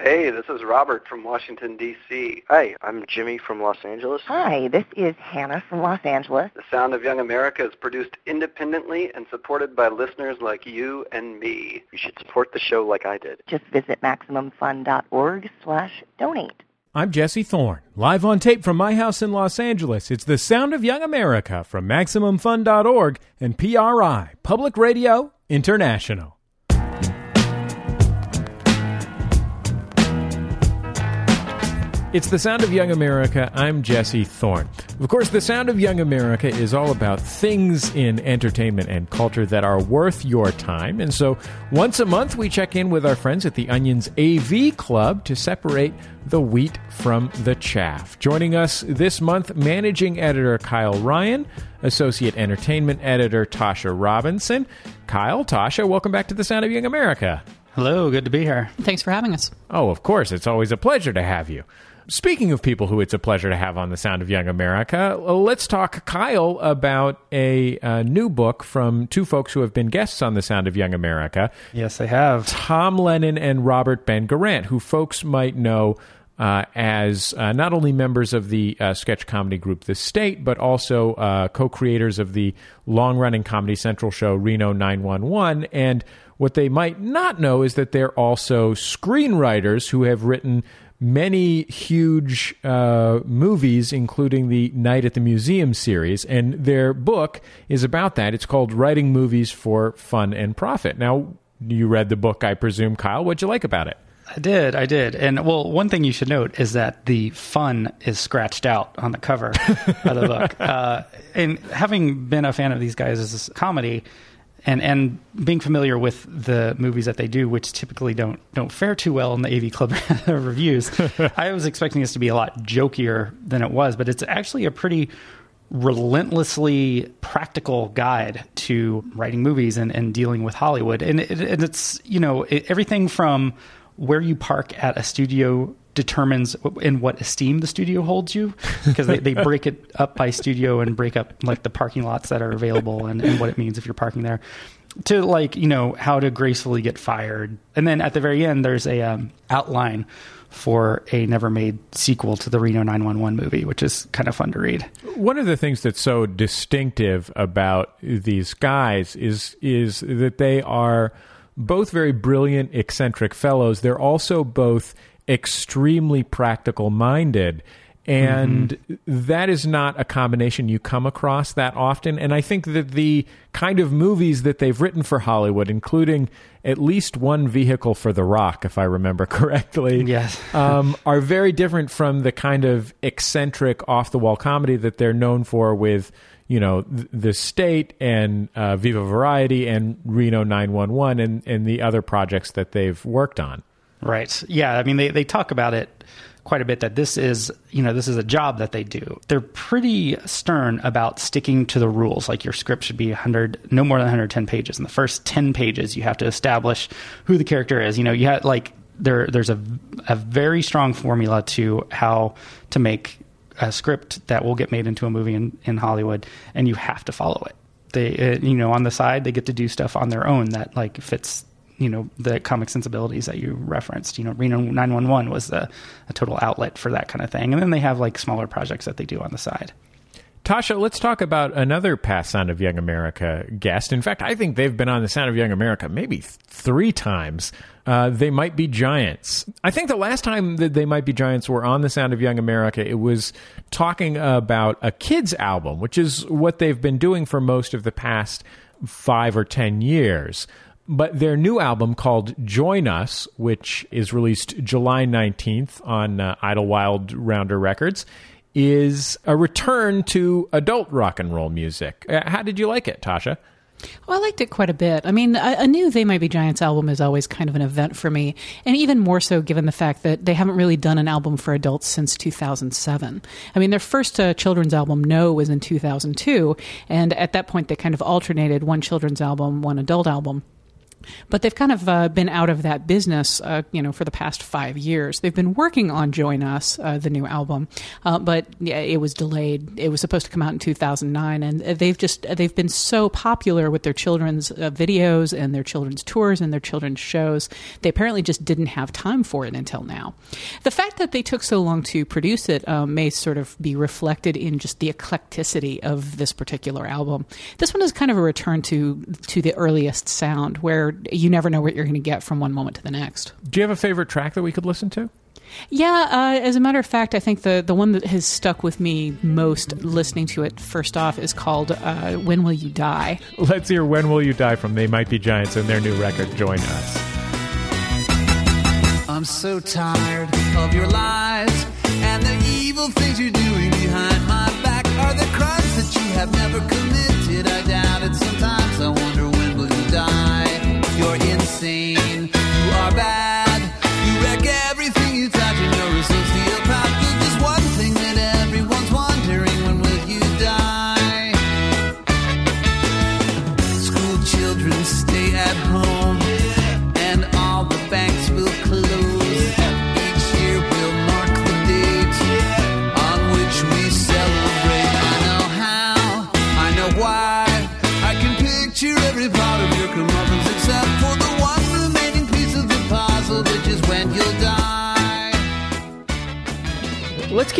Hey, this is Robert from Washington, D.C. Hi, I'm Jimmy from Los Angeles. Hi, this is Hannah from Los Angeles. The Sound of Young America is produced independently and supported by listeners like you and me. You should support the show like I did. Just visit MaximumFun.org slash donate. I'm Jesse Thorne, live on tape from my house in Los Angeles. It's the Sound of Young America from MaximumFun.org and PRI, Public Radio International. It's the Sound of Young America. I'm Jesse Thorne. Of course, the Sound of Young America is all about things in entertainment and culture that are worth your time. And so once a month, we check in with our friends at the Onion's AV Club to separate the wheat from the chaff. Joining us this month, managing editor Kyle Ryan, associate entertainment editor Tasha Robinson. Kyle, Tasha, welcome back to the Sound of Young America. Hello, good to be here. Thanks for having us. Oh, of course. It's always a pleasure to have you. Speaking of people who it's a pleasure to have on the Sound of Young America, let's talk, Kyle, about a, a, new book from two folks who have been guests on the Sound of Young America. Yes, they have. Tom Lennon and Robert Ben Garant, who folks might know uh, as uh, not only members of the uh, sketch comedy group The State, but also uh, co creators of the long running Comedy Central show Reno 911. And what they might not know is that they're also screenwriters who have written many huge uh, movies, including the Night at the Museum series, and their book is about that. It's called Writing Movies for Fun and Profit. Now, you read the book, I presume, Kyle. What'd you like about it? I did, I did. And well, one thing you should note is that the fun is scratched out on the cover of the book. Uh, and having been a fan of these guys' as a comedy, and and being familiar with the movies that they do, which typically don't don't fare too well in the AV Club reviews, I was expecting this to be a lot jokier than it was, but it's actually a pretty relentlessly practical guide to writing movies and, and dealing with Hollywood, and, it, and it's you know it, everything from where you park at a studio determines in what esteem the studio holds you because they, they break it up by studio and break up like the parking lots that are available and, and what it means if you're parking there to like you know how to gracefully get fired and then at the very end there's a um, outline for a never made sequel to the Reno 911 movie, which is kind of fun to read. One of the things that's so distinctive about these guys is is that they are both very brilliant, eccentric fellows. They're also both extremely practical minded. And mm-hmm. that is not a combination you come across that often. And I think that the kind of movies that they've written for Hollywood, including at least one vehicle for The Rock, if I remember correctly, yes. um, are very different from the kind of eccentric, off the wall comedy that they're known for with, you know, The State and uh, Viva Variety and Reno 911 and, and the other projects that they've worked on. Right. Yeah. I mean, they, they talk about it quite a bit that this is, you know, this is a job that they do. They're pretty stern about sticking to the rules. Like your script should be 100, no more than 110 pages. In the first 10 pages, you have to establish who the character is. You know, you have like, there, there's a, a very strong formula to how to make a script that will get made into a movie in, in Hollywood, and you have to follow it. They, uh, you know, on the side, they get to do stuff on their own that like fits you know the comic sensibilities that you referenced. You know, Reno 911 was a, a total outlet for that kind of thing, and then they have like smaller projects that they do on the side. Tasha, let's talk about another past Sound of Young America guest. In fact, I think they've been on the Sound of Young America maybe three times. Uh, they might be giants. I think the last time that they might be giants were on the Sound of Young America, it was talking about a kids album, which is what they've been doing for most of the past five or ten years. But their new album called Join Us, which is released July 19th on uh, Idlewild Rounder Records, is a return to adult rock and roll music. Uh, how did you like it, Tasha? Well, I liked it quite a bit. I mean, a, new They Might Be Giants album is always kind of an event for me, and even more so given the fact that they haven't really done an album for adults since 2007. I mean, their first uh, children's album, No, was in 2002, and at that point they kind of alternated one children's album, one adult album but they've kind of uh, been out of that business, uh, you know, for the past five years. They've been working on "Join Us," uh, the new album, uh, but yeah, it was delayed. It was supposed to come out in 2009, and they've just they've been so popular with their children's uh, videos and their children's tours and their children's shows. They apparently just didn't have time for it until now. The fact that they took so long to produce it uh, may sort of be reflected in just the eclecticity of this particular album. This one is kind of a return to to the earliest sound, where you never know what you're going to get from one moment to the next. Do you have a favorite track that we could listen to? Yeah, uh, as a matter of fact, I think the, the one that has stuck with me most listening to it first off is called uh, When Will You Die? Let's hear When Will You Die from They Might Be Giants and their new record, Join Us. I'm so tired of your lies and the evil things you're doing behind my back are the crimes that you have never committed. I doubt it sometimes. I wonder insane. You are bad. You wreck everything you touch and you're a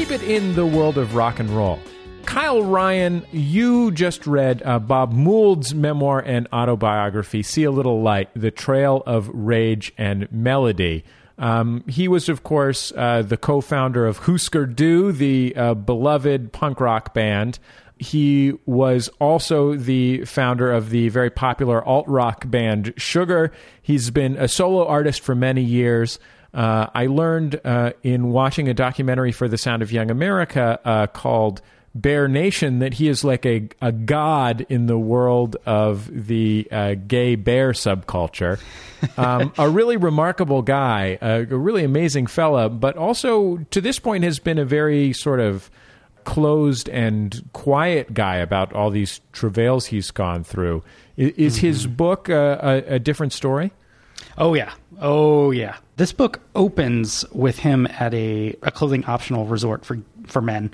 keep it in the world of rock and roll. Kyle Ryan, you just read uh, Bob Mould's memoir and autobiography, See a Little Light The Trail of Rage and Melody. Um, he was, of course, uh, the co founder of Husker Du, the uh, beloved punk rock band. He was also the founder of the very popular alt rock band Sugar. He's been a solo artist for many years. Uh, I learned uh, in watching a documentary for The Sound of Young America uh, called Bear Nation that he is like a, a god in the world of the uh, gay bear subculture. Um, a really remarkable guy, a, a really amazing fella, but also to this point has been a very sort of closed and quiet guy about all these travails he's gone through. Is, is his book uh, a, a different story? Oh yeah. Oh yeah. This book opens with him at a, a clothing optional resort for for men.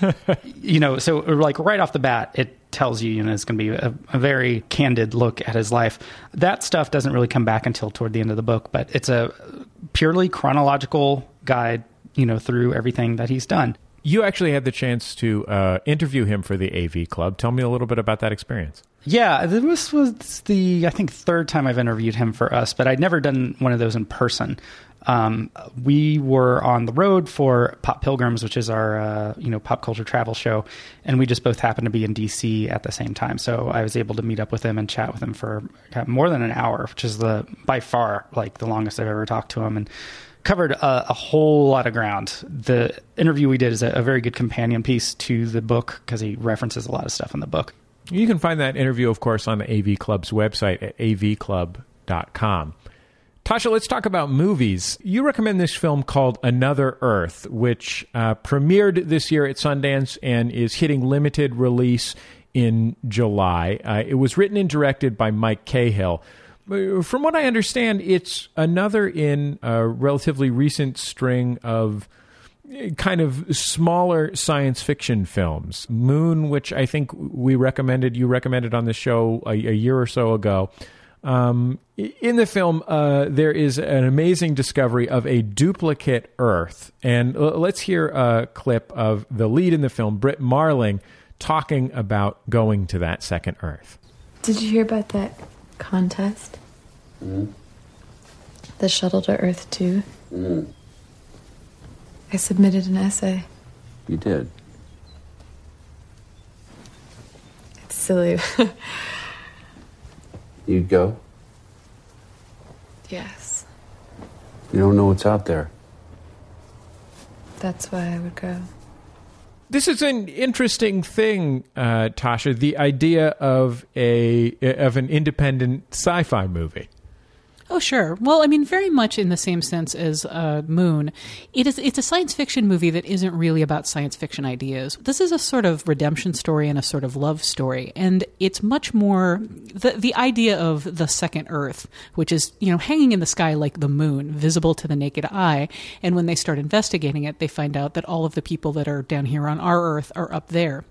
you know, so like right off the bat, it tells you, you know, it's going to be a, a very candid look at his life. That stuff doesn't really come back until toward the end of the book, but it's a purely chronological guide, you know, through everything that he's done. You actually had the chance to uh, interview him for the AV Club. Tell me a little bit about that experience. Yeah, this was the I think third time I've interviewed him for us, but I'd never done one of those in person. Um, we were on the road for Pop Pilgrims, which is our uh, you know pop culture travel show, and we just both happened to be in DC at the same time. So I was able to meet up with him and chat with him for more than an hour, which is the by far like the longest I've ever talked to him, and covered a, a whole lot of ground. The interview we did is a, a very good companion piece to the book because he references a lot of stuff in the book. You can find that interview, of course, on the AV Club's website at avclub.com. Tasha, let's talk about movies. You recommend this film called Another Earth, which uh, premiered this year at Sundance and is hitting limited release in July. Uh, it was written and directed by Mike Cahill. Uh, From what I understand, it's another in a relatively recent string of kind of smaller science fiction films. Moon, which I think we recommended, you recommended on the show a, a year or so ago. Um, in the film, uh, there is an amazing discovery of a duplicate Earth. And uh, let's hear a clip of the lead in the film, Brit Marling, talking about going to that second Earth. Did you hear about that contest? Mm-hmm. The shuttle to Earth 2? Mm-hmm. I submitted an essay. You did. It's silly. You'd go. yes, You don't know what's out there. that's why I would go. This is an interesting thing, uh, Tasha. The idea of a of an independent sci-fi movie. Oh, sure. Well, I mean, very much in the same sense as uh, Moon. It is. It's a science fiction movie that isn't really about science fiction ideas. This is a sort of redemption story and a sort of love story, and it's much more the the idea of the second Earth, which is you know hanging in the sky like the moon, visible to the naked eye. And when they start investigating it, they find out that all of the people that are down here on our Earth are up there.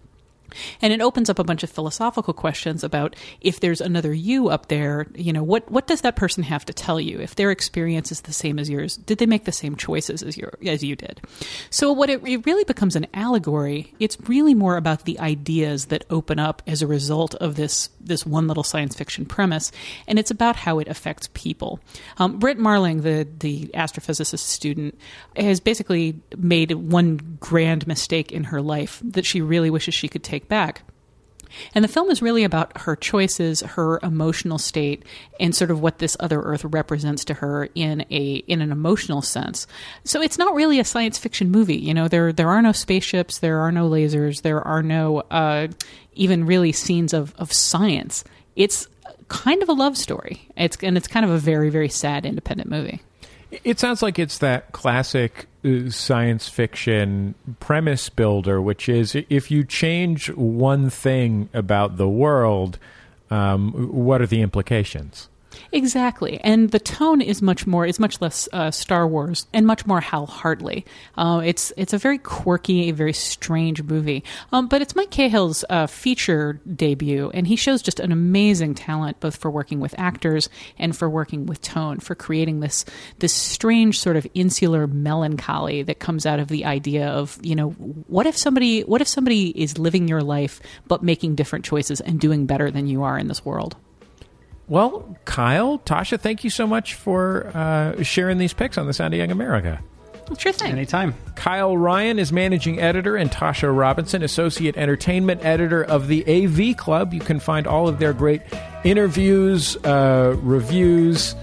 And it opens up a bunch of philosophical questions about if there's another you up there, you know, what, what does that person have to tell you? If their experience is the same as yours, did they make the same choices as your as you did? So what it, it really becomes an allegory, it's really more about the ideas that open up as a result of this this one little science fiction premise, and it's about how it affects people. Um, Brit Marling, the the astrophysicist student, has basically made one grand mistake in her life that she really wishes she could take back. And the film is really about her choices, her emotional state, and sort of what this other Earth represents to her in a in an emotional sense. So it's not really a science fiction movie. You know, there there are no spaceships, there are no lasers, there are no uh, even really scenes of of science. It's kind of a love story. It's and it's kind of a very very sad independent movie. It sounds like it's that classic uh, science fiction premise builder, which is if you change one thing about the world, um, what are the implications? Exactly, and the tone is much more is much less uh, Star Wars and much more Hal Hartley. Uh, it's it's a very quirky, very strange movie, um, but it's Mike Cahill's uh, feature debut, and he shows just an amazing talent both for working with actors and for working with tone, for creating this this strange sort of insular melancholy that comes out of the idea of you know what if somebody what if somebody is living your life but making different choices and doing better than you are in this world. Well, Kyle, Tasha, thank you so much for uh, sharing these picks on the Sound of Young America. Sure thing. Anytime. Kyle Ryan is managing editor, and Tasha Robinson, associate entertainment editor of the AV Club. You can find all of their great interviews, uh, reviews,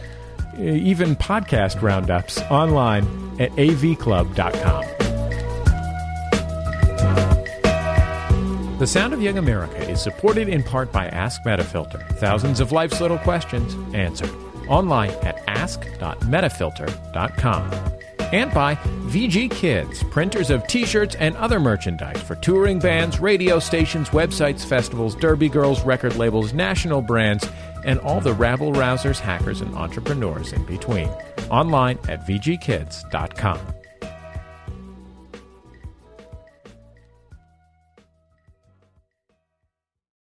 uh, even podcast roundups online at avclub.com. The Sound of Young America is supported in part by Ask Metafilter. Thousands of life's little questions answered. Online at ask.metafilter.com. And by VG Kids, printers of t shirts and other merchandise for touring bands, radio stations, websites, festivals, derby girls, record labels, national brands, and all the rabble rousers, hackers, and entrepreneurs in between. Online at vgkids.com.